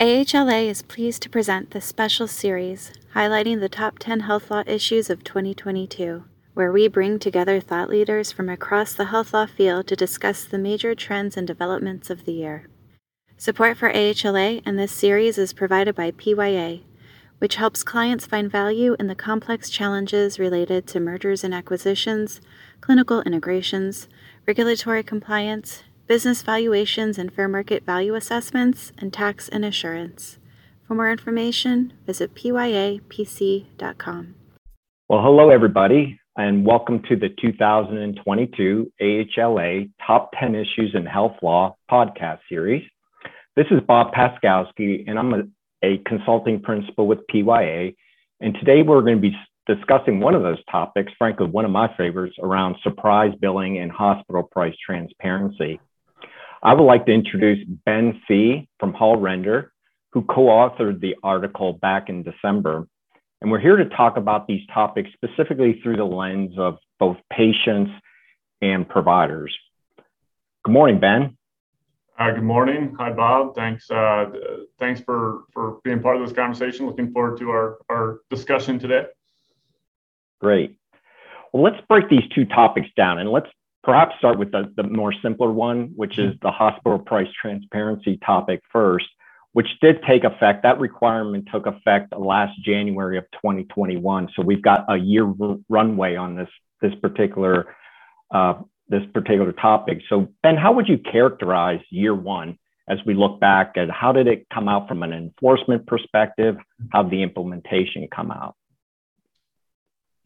AHLA is pleased to present this special series highlighting the top 10 health law issues of 2022, where we bring together thought leaders from across the health law field to discuss the major trends and developments of the year. Support for AHLA and this series is provided by PYA, which helps clients find value in the complex challenges related to mergers and acquisitions, clinical integrations, regulatory compliance, business valuations and fair market value assessments, and tax and assurance. For more information, visit pyapc.com. Well, hello, everybody, and welcome to the 2022 AHLA Top 10 Issues in Health Law podcast series. This is Bob Paskowski, and I'm a, a consulting principal with PYA. And today we're going to be discussing one of those topics, frankly, one of my favorites around surprise billing and hospital price transparency. I would like to introduce Ben Fee from Hall Render, who co-authored the article back in December. And we're here to talk about these topics specifically through the lens of both patients and providers. Good morning, Ben. Uh, good morning. Hi, Bob. Thanks. Uh, thanks for for being part of this conversation. Looking forward to our our discussion today. Great. Well, let's break these two topics down and let's perhaps start with the, the more simpler one, which is the hospital price transparency topic first, which did take effect. That requirement took effect last January of 2021. So we've got a year runway on this this particular uh, this particular topic. So Ben, how would you characterize year one as we look back at how did it come out from an enforcement perspective? How did the implementation come out?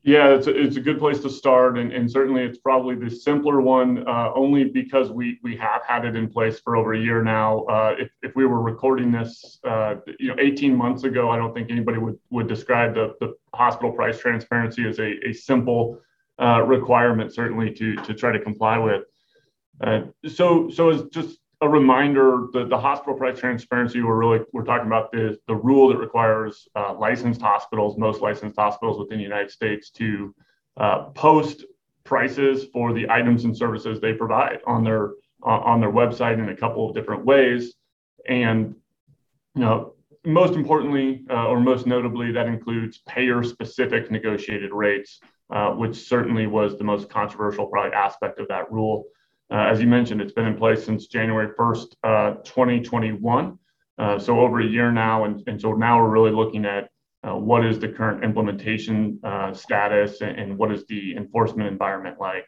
Yeah, it's a, it's a good place to start, and, and certainly it's probably the simpler one, uh, only because we we have had it in place for over a year now. Uh, if, if we were recording this, uh, you know, 18 months ago, I don't think anybody would would describe the, the hospital price transparency as a, a simple uh, requirement, certainly to to try to comply with. Uh, so so as just a reminder that the hospital price transparency we're really we're talking about the the rule that requires uh, licensed hospitals most licensed hospitals within the united states to uh, post prices for the items and services they provide on their on their website in a couple of different ways. And you know most importantly uh, or most notably that includes payer specific negotiated rates uh, which certainly was the most controversial probably aspect of that rule as you mentioned, it's been in place since January 1st, uh, 2021. Uh, so over a year now. And, so now we're really looking at uh, what is the current implementation uh, status and, what is the enforcement environment like.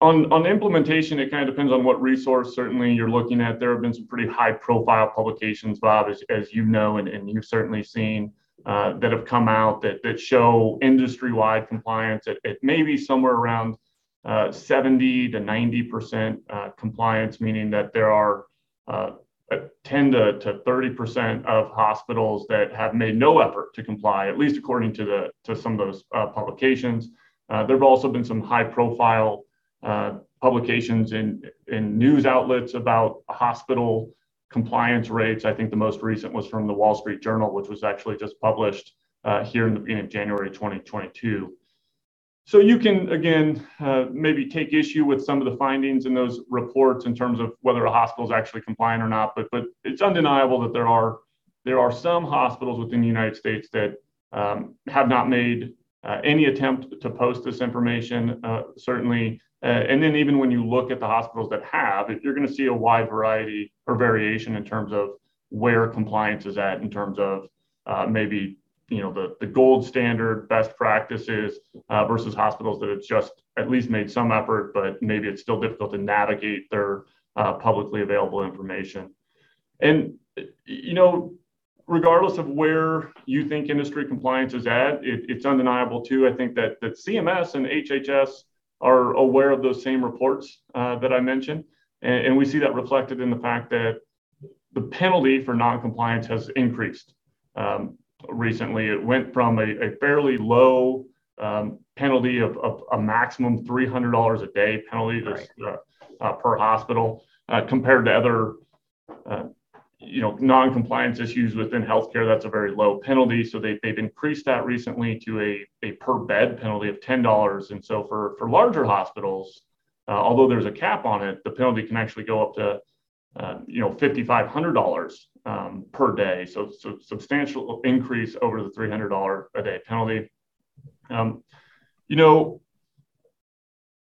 On, on implementation, it kind of depends on what resource certainly you're looking at. There have been some pretty high profile publications, Bob, as, you know, and, you've certainly seen uh, that have come out that, that show industry wide compliance at maybe somewhere around uh, 70 to 90 percent uh, compliance, meaning that there are uh, 10 to, to 30 percent of hospitals that have made no effort to comply, at least according to the to some of those uh, publications. Uh, there have also been some high-profile uh, publications in in news outlets about hospital compliance rates. I think the most recent was from the Wall Street Journal, which was actually just published here in the beginning of January 2022. So you can, again, uh, maybe take issue with some of the findings in those reports in terms of whether a hospital is actually compliant or not. But, but it's undeniable that there are, there are some hospitals within the United States that um, have not made uh, any attempt to post this information, uh, certainly. Uh, and then even when you look at the hospitals that have, you're going to see a wide variety or variation in terms of where compliance is at in terms of uh, maybe you know the, the gold standard best practices uh, versus hospitals that have just at least made some effort but maybe it's still difficult to navigate their uh, publicly available information. And you know regardless of where you think industry compliance is at it, it's undeniable too. I think that that cms and hhs are aware of those same reports uh, that i mentioned. And, and we see that reflected in the fact that the penalty for noncompliance has increased. Um, recently. It went from a, a fairly low um, penalty of, of, a maximum $300 a day penalty right. uh, uh, per hospital uh, compared to other uh, you know non-compliance issues within healthcare that's a very low penalty so they, they've increased that recently to a, a per bed penalty of $10 and so for for larger hospitals uh, although there's a cap on it the penalty can actually go up to uh, you know $5500 um, per day. So, so, substantial increase over the $300 a day penalty. Um, you know,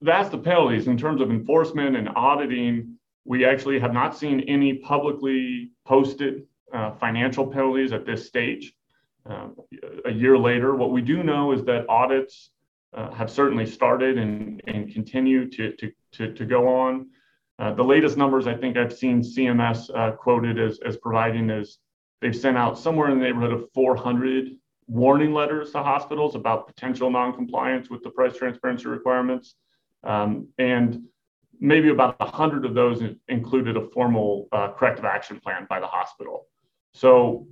that's the penalties in terms of enforcement and auditing. We actually have not seen any publicly posted uh, financial penalties at this stage. Um, a year later, what we do know is that audits uh, have certainly started and, and continue to, to, to, to go on. Uh, the latest numbers I think I've seen CMS uh, quoted as, as providing is they've sent out somewhere in the neighborhood of 400 warning letters to hospitals about potential noncompliance with the price transparency requirements. Um, and maybe about 100 of those included a formal uh, corrective action plan by the hospital. So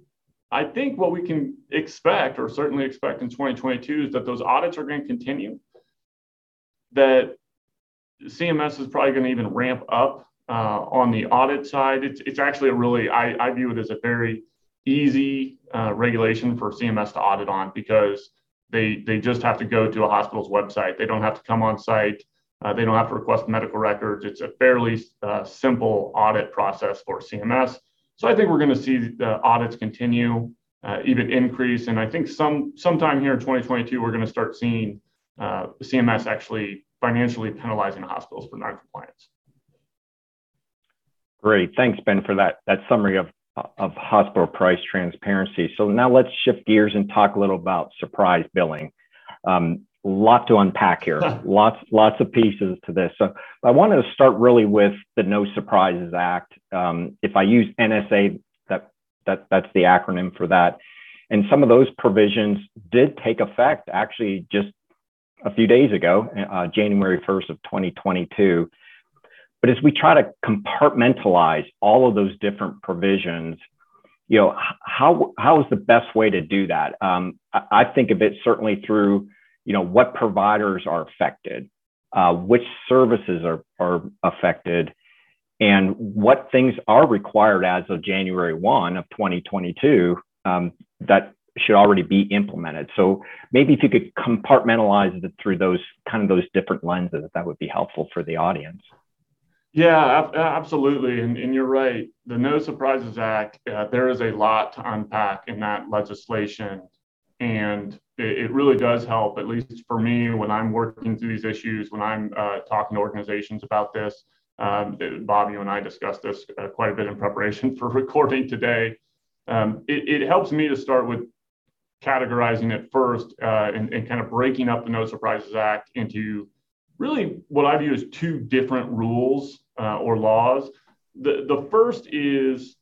I think what we can expect, or certainly expect in 2022, is that those audits are going to continue, that CMS is probably going to even ramp up uh, on the audit side. It's, it's actually a really, I, I view it as a very easy uh, regulation for CMS to audit on because they, they just have to go to a hospital's website. They don't have to come on site. Uh, they don't have to request medical records. It's a fairly uh, simple audit process for CMS. So I think we're going to see the audits continue, uh, even increase. And I think some sometime here in 2022, we're going to start seeing uh, CMS actually financially penalizing hospitals for noncompliance. Great. Thanks, Ben, for that, that summary of, of hospital price transparency. So now let's shift gears and talk a little about surprise billing. Um, lot to unpack here, lots, lots of pieces to this. So I wanted to start really with the No Surprises Act. Um, if I use NSA, that, that, that's the acronym for that. And some of those provisions did take effect actually just a few days ago, uh, January 1st of 2022. But as we try to compartmentalize all of those different provisions, you know, how, how is the best way to do that? Um, I, I, think of it certainly through, you know, what providers are affected, uh, which services are, are affected, and what things are required as of January 1 of 2022 um, that should already be implemented. So maybe if you could compartmentalize it through those kind of those different lenses, that would be helpful for the audience. Yeah, absolutely. And, and you're right. The No Surprises Act, uh, there is a lot to unpack in that legislation. And it, it, really does help, at least for me, when I'm working through these issues, when I'm uh, talking to organizations about this. Um, Bob, you and I discussed this uh, quite a bit in preparation for recording today. Um, it, it helps me to start with categorizing it first uh, and, and, kind of breaking up the No Surprises Act into really what I view as two different rules uh, or laws. The, the first is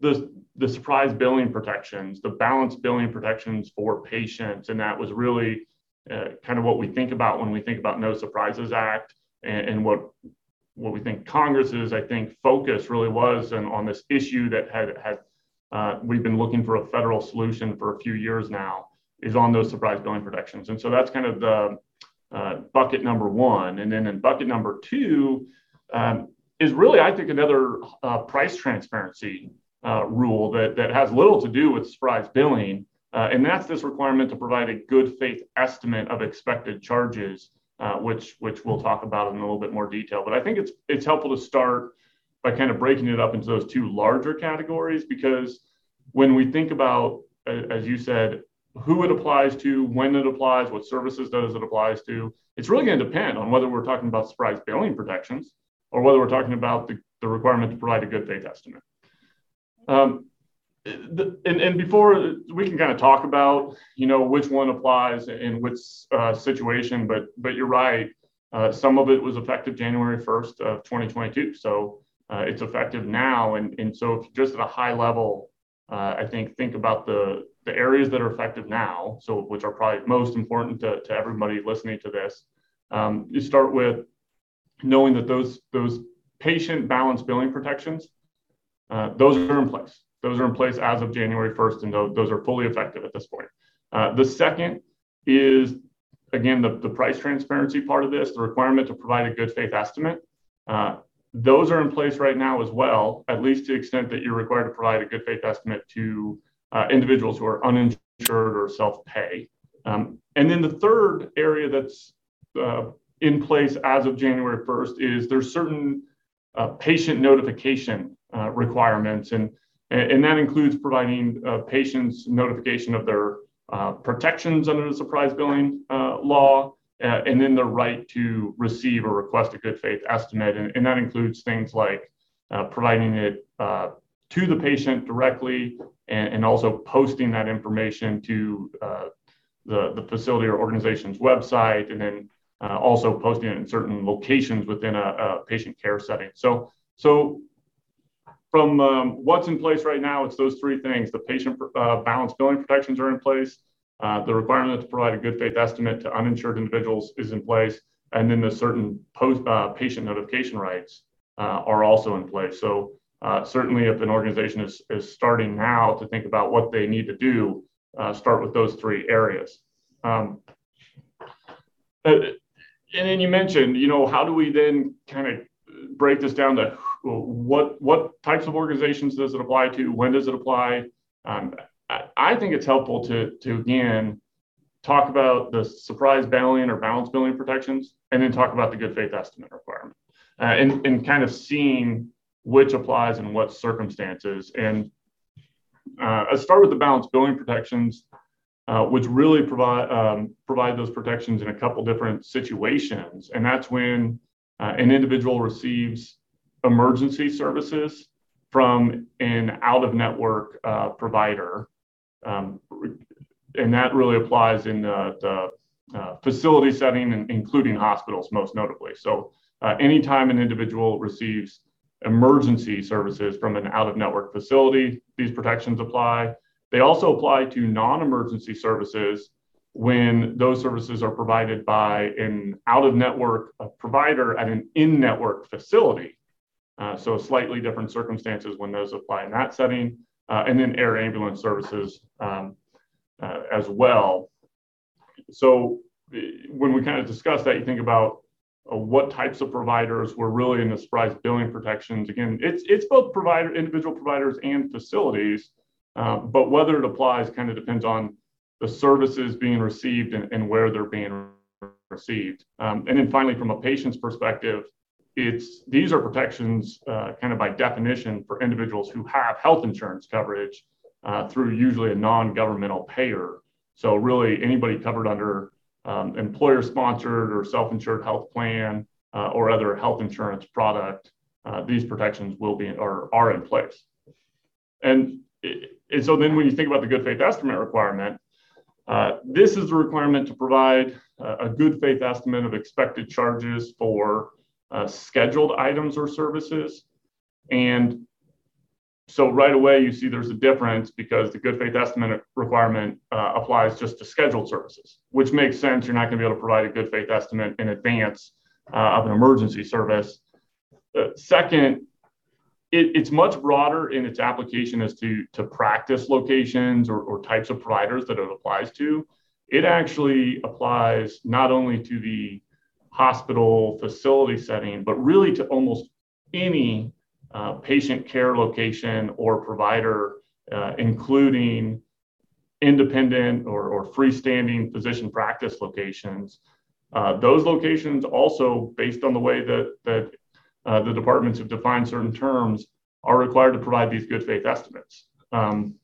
the, the surprise billing protections, the balance billing protections for patients. And that was really uh, kind of what we think about when we think about No Surprises Act and, and what what we think Congress's, I think, focus really was on, on this issue that had had uh, we've been looking for a federal solution for a few years now, is on those surprise billing protections. And so that's kind of the uh, bucket number one. And then in bucket number two um, is really, I think, another uh, price transparency uh, rule that, that has little to do with surprise billing. Uh, and that's this requirement to provide a good faith estimate of expected charges, uh, which, which we'll talk about in a little bit more detail. But I think it's, it's helpful to start by kind of breaking it up into those two larger categories because when we think about, as you said, who it applies to, when it applies, what services does it applies to, it's really going to depend on whether we're talking about surprise billing protections or whether we're talking about the, the requirement to provide a good faith estimate. Um, and, and before we can kind of talk about, you know, which one applies in which uh, situation, but but you're right. Uh, some of it was effective January 1st of 2022. So uh, it's effective now. And, and so just at a high level, uh, I think think about the, the areas that are effective now, so which are probably most important to, to everybody listening to this. Um, you start with knowing that those, those patient balance billing protections, uh, those are in place. Those are in place as of January 1st, and those, those are fully effective at this point. Uh, the second is, again, the, the price transparency part of this, the requirement to provide a good faith estimate. Those are in place right now as well, at least to the extent that you're required to provide a good faith estimate to uh, individuals who are uninsured or self pay. Um, and then the third area that's uh, in place as of January 1st is there's certain uh, patient notification uh, requirements. And and, that includes providing uh, patients notification of their uh, protections under the surprise billing law, uh, and then the right to receive or request a good faith estimate. And, and that includes things like uh, providing it uh, to the patient directly and, and, also posting that information to the, the facility or organization's website, and then also posting it in certain locations within a, a patient care setting. So, so from um, what's in place right now, it's those three things. The patient uh, balance billing protections are in place. Uh, the requirement to provide a good faith estimate to uninsured individuals is in place. And then the certain post, uh, patient notification rights uh, are also in place. So uh, certainly if an organization is, is starting now to think about what they need to do, uh, start with those three areas. Um, and then you mentioned, you know, how do we then kind of break this down to what what types of organizations does it apply to? When does it apply? Um, I, think it's helpful to to again talk about the surprise billing or balance billing protections, and then talk about the good faith estimate requirement, uh, and and kind of seeing which applies in what circumstances. And uh, I start with the balance billing protections. Uh, which really provide um, provide those protections in a couple different situations, and that's when uh, an individual receives emergency services from an out of network uh, provider. Um, and that really applies in the, the uh, facility setting, and including hospitals, most notably. So, uh, anytime an individual receives emergency services from an out of network facility, these protections apply. They also apply to non emergency services when those services are provided by an out of network provider at an in network facility. Uh, so slightly different circumstances when those apply in that setting, uh, and then air ambulance services um, uh, as well. So when we kind of discuss that, you think about uh, what types of providers were really in the surprise billing protections. Again, it's it's both provider individual providers and facilities, uh, but whether it applies kind of depends on the services being received and, and where they're being received. Um, and then finally, from a patient's perspective, it's these are protections uh, kind of by definition for individuals who have health insurance coverage uh, through usually a non-governmental payer. So really anybody covered under um, employer-sponsored or self-insured health plan uh, or other health insurance product, uh, these protections will be or are in place. And, and so then when you think about the good faith estimate requirement, uh, this is the requirement to provide a good faith estimate of expected charges for uh, scheduled items or services. And so right away, you see there's a difference because the good faith estimate requirement uh, applies just to scheduled services, which makes sense. You're not going to be able to provide a good faith estimate in advance uh, of an emergency service. Uh, second, it, it's much broader in its application as to, to practice locations or, or types of providers that it applies to. It actually applies not only to the hospital facility setting, but really to almost any uh, patient care location or provider, uh, including independent or, or, freestanding physician practice locations. Uh, those locations also, based on the way that, that uh, the departments have defined certain terms, are required to provide these good faith estimates. Um,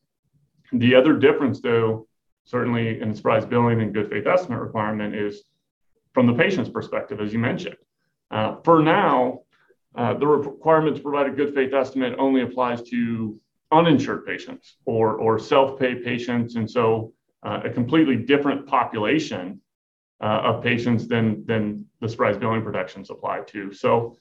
the other difference, though, certainly in the surprise billing and good faith estimate requirement, is from the patient's perspective, as you mentioned. Uh, for now, uh, the requirement to provide a good faith estimate only applies to uninsured patients or, or self pay patients. And so uh, a completely different population uh, of patients than, than the surprise billing protections apply to. So,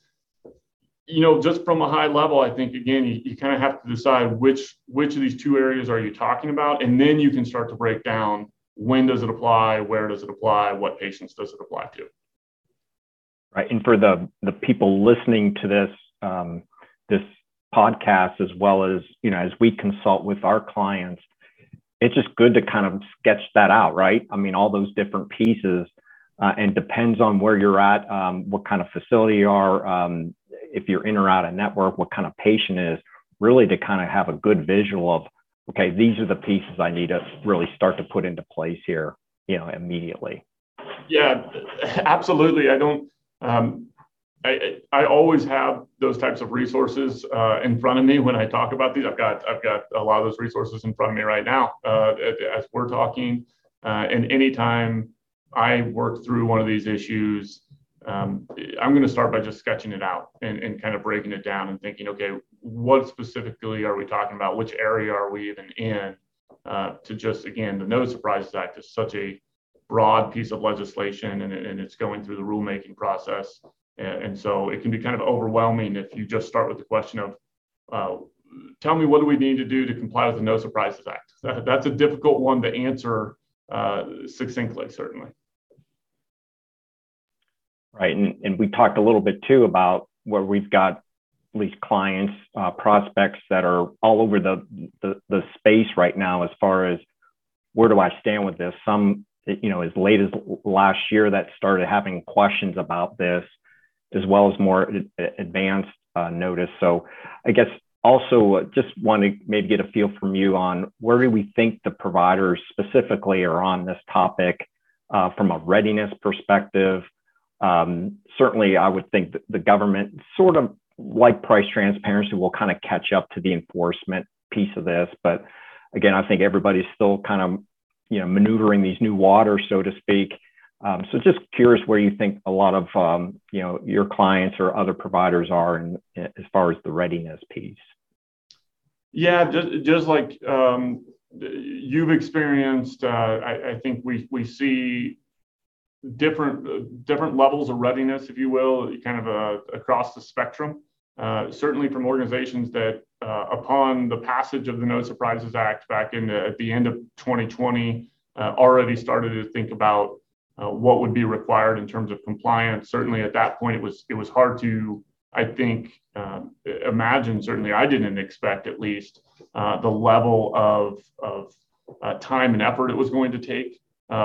you know, just from a high level, I think again, you, you kind of have to decide which which of these two areas are you talking about, and then you can start to break down when does it apply, where does it apply, what patients does it apply to. Right, and for the the people listening to this um, this podcast, as well as you know, as we consult with our clients, it's just good to kind of sketch that out, right? I mean, all those different pieces, uh, and depends on where you're at, um, what kind of facility you are, um, if you're in or out of network, what kind of patient is, really to kind of have a good visual of okay, these are the pieces I need to really start to put into place here, you know, immediately. Yeah, absolutely. I don't, um, I, I always have those types of resources uh, in front of me when I talk about these. I've got I've got a lot of those resources in front of me right now uh, as we're talking. Uh, and anytime I work through one of these issues, um, I'm going to start by just sketching it out and, and kind of breaking it down and thinking, okay, what specifically are we talking about? Which area are we even in? Uh, to just again, the No Surprises Act is such a broad piece of legislation and, and it's going through the rulemaking process. And, and, so it can be kind of overwhelming if you just start with the question of, uh, tell me what do we need to do to comply with the No Surprises Act? That, that's a difficult one to answer uh, succinctly, certainly. Right. And, and we talked a little bit too about where we've got these clients, uh, prospects that are all over the, the, the space right now as far as where do I stand with this? Some, you know, as late as last year that started having questions about this, as well as more advanced uh, notice. So I guess also just want to maybe get a feel from you on where do we think the providers specifically are on this topic uh, from a readiness perspective. Um, certainly, I would think the government sort of like price transparency will kind of catch up to the enforcement piece of this. But again, I think everybody's still kind of you know maneuvering these new waters, so to speak. Um, so just curious where you think a lot of um, you know your clients or other providers are in, in, as far as the readiness piece. Yeah, just just like um, you've experienced, uh, I, I, think we we see different different levels of readiness, if you will, kind of uh, across the spectrum. Uh, certainly from organizations that, uh, upon the passage of the No Surprises Act back in the, at the end of 2020, uh, already started to think about uh, what would be required in terms of compliance. Certainly at that point, it was it was hard to, I think, um, imagine. Certainly, I didn't expect at least uh, the level of of uh, time and effort it was going to take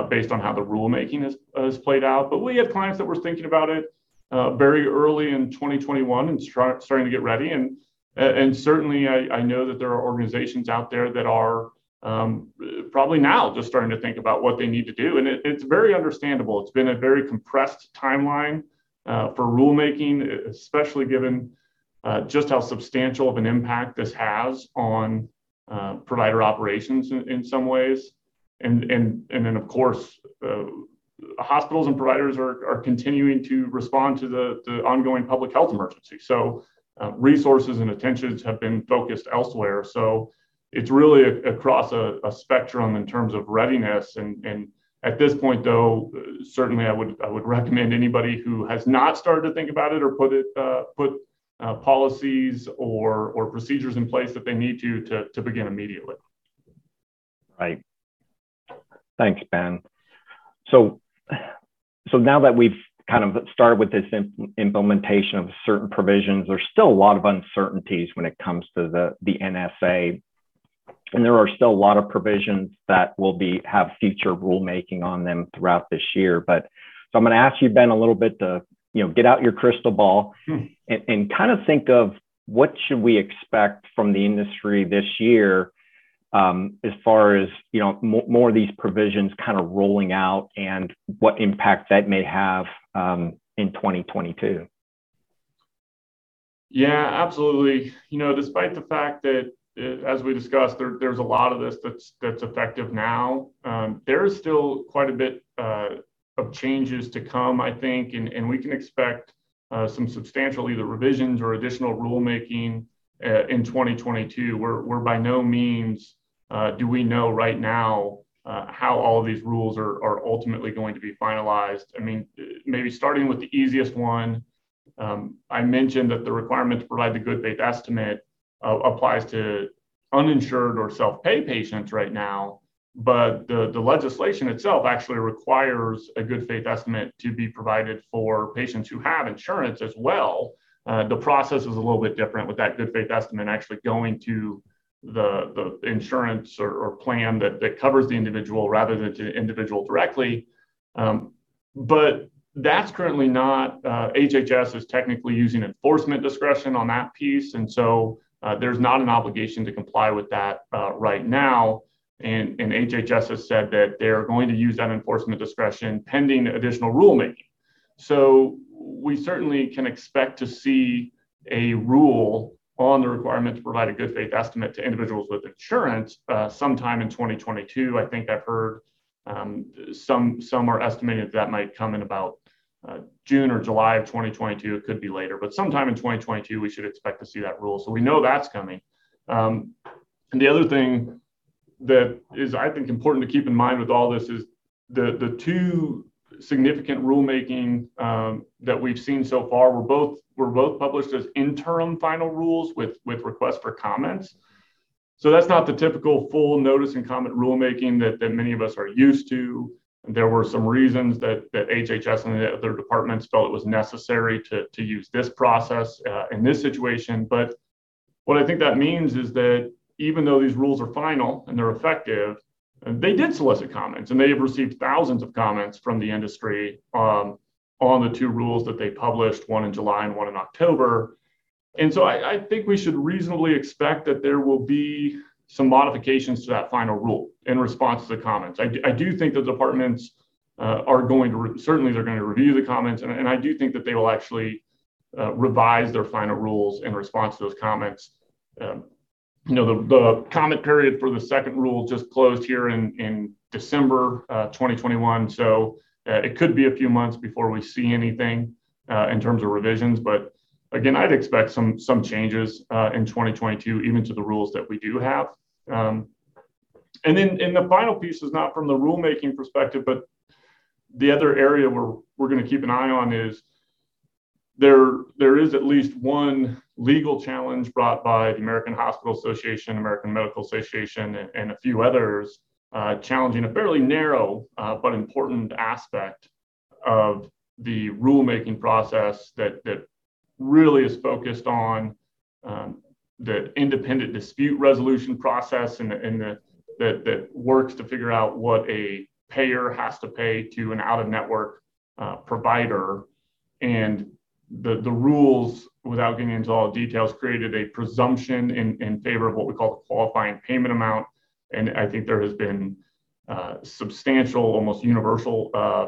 based on how the rulemaking has, has played out. But we had clients that were thinking about it very early in 2021 and start, starting to get ready. And and certainly, I, I know that there are organizations out there that are um, probably now just starting to think about what they need to do. And it, it's very understandable. It's been a very compressed timeline uh, for rulemaking, especially given uh, just how substantial of an impact this has on uh, provider operations in, in, some ways. And, and, and then, of course, uh, hospitals and providers are, are continuing to respond to the, the ongoing public health emergency. So uh, resources and attentions have been focused elsewhere. So it's really a, across a, a, spectrum in terms of readiness. And, and at this point, though, certainly I would I would recommend anybody who has not started to think about it or put it uh, put uh, policies or or procedures in place that they need to to, to begin immediately. Right. Thanks, Ben. So so now that we've kind of started with this imp- implementation of certain provisions, there's still a lot of uncertainties when it comes to the the NSA and there are still a lot of provisions that will be have future rulemaking on them throughout this year. But so I'm going to ask you, Ben, a little bit to you know get out your crystal ball hmm. and, and kind of think of what should we expect from the industry this year um, as far as you know more, more, of these provisions kind of rolling out and what impact that may have um, in 2022 yeah absolutely you know despite the fact that as we discussed, there, there's a lot of this that's that's effective now. Um, there is still quite a bit uh, of changes to come, I think, and, and we can expect uh, some substantial either revisions or additional rulemaking uh, in 2022. We're, we're by no means uh, do we know right now uh, how all of these rules are, are ultimately going to be finalized. I mean, maybe starting with the easiest one, um, I mentioned that the requirement to provide the good faith estimate uh, applies to uninsured or self-pay patients right now, but the, the legislation itself actually requires a good faith estimate to be provided for patients who have insurance as well. Uh, the process is a little bit different with that good faith estimate actually going to the, the insurance or, or plan that, that covers the individual rather than the individual directly. Um, but that's currently not, uh, HHS is technically using enforcement discretion on that piece. And so uh, there's not an obligation to comply with that uh, right now. And, and HHS has said that they're going to use that enforcement discretion pending additional rulemaking. So we certainly can expect to see a rule on the requirement to provide a good faith estimate to individuals with insurance uh, sometime in 2022. I think I've heard um, some some are estimating that, that might come in about uh, June or July of 2022. It could be later, but sometime in 2022 we should expect to see that rule. So we know that's coming. Um, and the other thing that is, I think, important to keep in mind with all this is the the two significant rulemaking um, that we've seen so far were both were both published as interim final rules with with requests for comments. So that's not the typical full notice and comment rulemaking that, that many of us are used to. There were some reasons that, that HHS and the other departments felt it was necessary to, to use this process uh, in this situation. But what I think that means is that even though these rules are final and they're effective, they did solicit comments and they have received thousands of comments from the industry um, on the two rules that they published, one in July and one in October. And so I, I, think we should reasonably expect that there will be some modifications to that final rule in response to the comments. I, I do think the departments uh, are going to, re- certainly they're going to review the comments, and, and I do think that they will actually uh, revise their final rules in response to those comments. Um, you know, the, the comment period for the second rule just closed here in, in December uh, 2021. So uh, it could be a few months before we see anything uh, in terms of revisions. But again, I'd expect some, some changes uh, in 2022, even to the rules that we do have. Um, and then and the final piece is not from the rulemaking perspective, but the other area where we're going to keep an eye on is there there is at least one legal challenge brought by the American Hospital Association, American Medical Association, and, and a few others, uh, challenging a fairly narrow uh, but important aspect of the rulemaking process that, that really is focused on um, the independent dispute resolution process and, and the, that, that works to figure out what a payer has to pay to an out of network uh, provider. And the, the rules, without getting into all the details, created a presumption in, in favor of what we call the qualifying payment amount. And I think there has been uh, substantial, almost universal uh,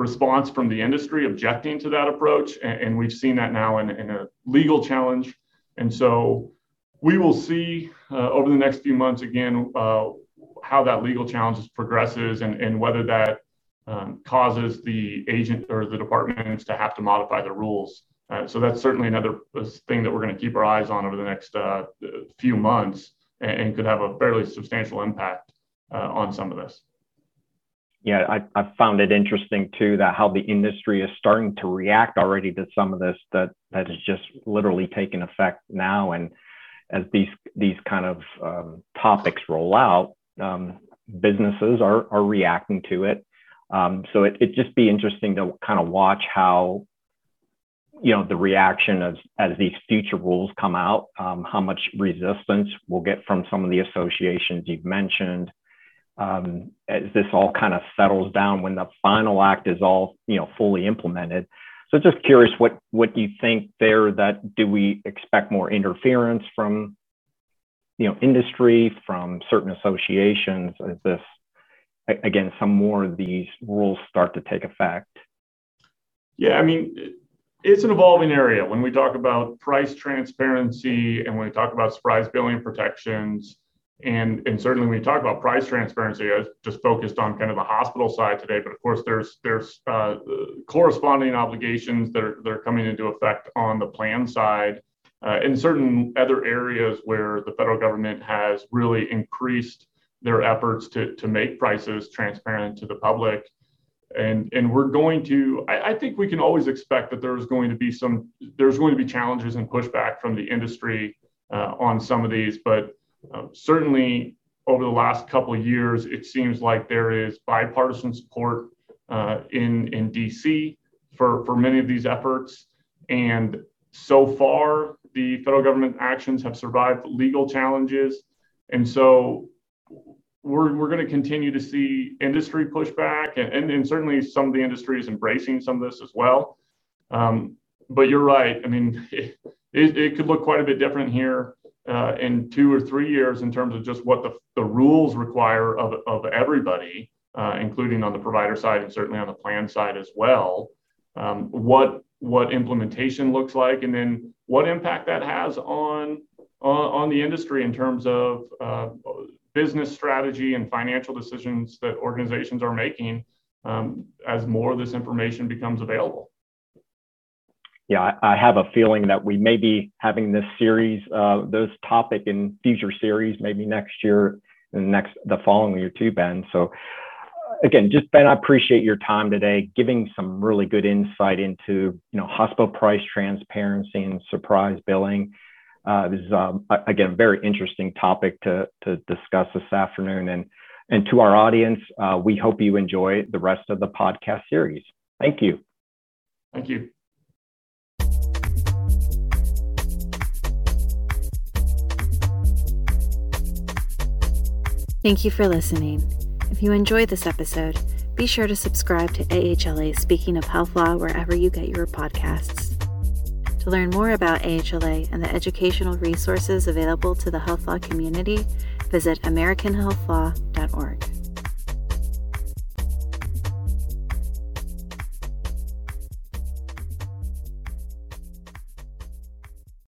response from the industry objecting to that approach. And, and we've seen that now in, in, a legal challenge. And so we will see uh, over the next few months again uh, how that legal challenge progresses and, and whether that um, causes the agent or the departments to have to modify the rules. Uh, so that's certainly another uh, thing that we're going to keep our eyes on over the next uh, few months and, and, could have a fairly substantial impact uh, on some of this. Yeah, I, I found it interesting too that how the industry is starting to react already to some of this that that is just literally taking effect now. And as these these kind of um, topics roll out, um, businesses are are reacting to it um, so it, it'd just be interesting to kind of watch how, you know, the reaction as, as these future rules come out, um, how much resistance we'll get from some of the associations you've mentioned. Um, as this all kind of settles down when the final act is all, you know, fully implemented. So just curious what, what you think there that do we expect more interference from, you know, industry, from certain associations? Is this again, some more of these rules start to take effect? Yeah, I mean, it's an evolving area. When we talk about price transparency and when we talk about surprise billing protections, and, and certainly when you talk about price transparency, I was just focused on kind of the hospital side today, but of course there's there's uh, corresponding obligations that are, that are coming into effect on the plan side. Uh, in certain other areas where the federal government has really increased their efforts to, to make prices transparent to the public. And, and we're going to, I, I think we can always expect that there's going to be some, there's going to be challenges and pushback from the industry uh, on some of these, but uh, certainly over the last couple of years, it seems like there is bipartisan support uh, in, in DC for, for many of these efforts. And so far, the federal government actions have survived legal challenges. And so we're, we're going to continue to see industry pushback, and, and, and, certainly some of the industry is embracing some of this as well. Um, but you're right. I mean, it, it, could look quite a bit different here uh, in two or three years in terms of just what the, the rules require of, of everybody, uh, including on the provider side and certainly on the plan side as well. um, what what implementation looks like, and then what impact that has on on, on the industry in terms of uh, business strategy and financial decisions that organizations are making um, as more of this information becomes available. Yeah, I, have a feeling that we may be having this series, uh, this topic in future series, maybe next year and next the following year too, Ben. So uh, again, just Ben, I appreciate your time today, giving some really good insight into you know hospital price transparency and surprise billing. Uh, this is um, again a very interesting topic to to discuss this afternoon, and and to our audience, uh, we hope you enjoy the rest of the podcast series. Thank you. Thank you. Thank you for listening. If you enjoyed this episode, be sure to subscribe to AHLA Speaking of Health Law wherever you get your podcasts. To learn more about AHLA and the educational resources available to the health law community, visit AmericanHealthLaw.org.